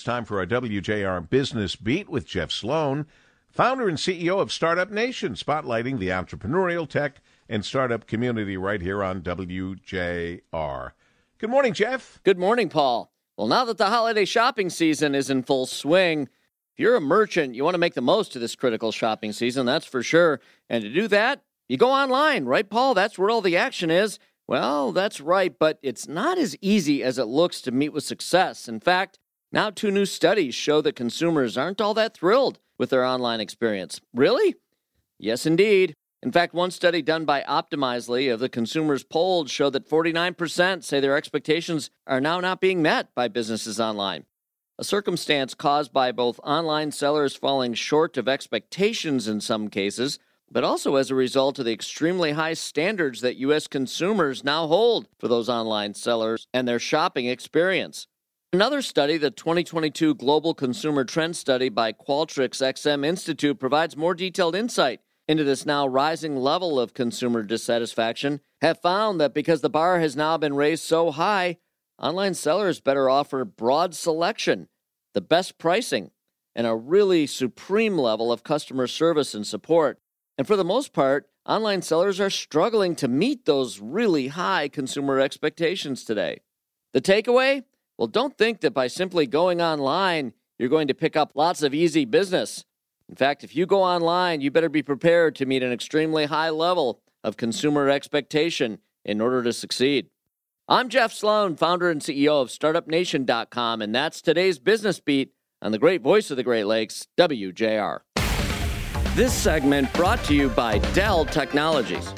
It's time for our WJR Business Beat with Jeff Sloan, founder and CEO of Startup Nation, spotlighting the entrepreneurial tech and startup community right here on WJR. Good morning, Jeff. Good morning, Paul. Well, now that the holiday shopping season is in full swing, if you're a merchant, you want to make the most of this critical shopping season, that's for sure. And to do that, you go online, right, Paul? That's where all the action is. Well, that's right, but it's not as easy as it looks to meet with success. In fact, now, two new studies show that consumers aren't all that thrilled with their online experience. Really? Yes, indeed. In fact, one study done by Optimizely of the consumers polled showed that 49% say their expectations are now not being met by businesses online. A circumstance caused by both online sellers falling short of expectations in some cases, but also as a result of the extremely high standards that U.S. consumers now hold for those online sellers and their shopping experience. Another study, the 2022 Global Consumer Trend Study by Qualtrics XM Institute, provides more detailed insight into this now rising level of consumer dissatisfaction, have found that because the bar has now been raised so high, online sellers better offer broad selection, the best pricing, and a really supreme level of customer service and support. And for the most part, online sellers are struggling to meet those really high consumer expectations today. The takeaway? Well, don't think that by simply going online, you're going to pick up lots of easy business. In fact, if you go online, you better be prepared to meet an extremely high level of consumer expectation in order to succeed. I'm Jeff Sloan, founder and CEO of StartupNation.com, and that's today's business beat on the great voice of the Great Lakes, WJR. This segment brought to you by Dell Technologies.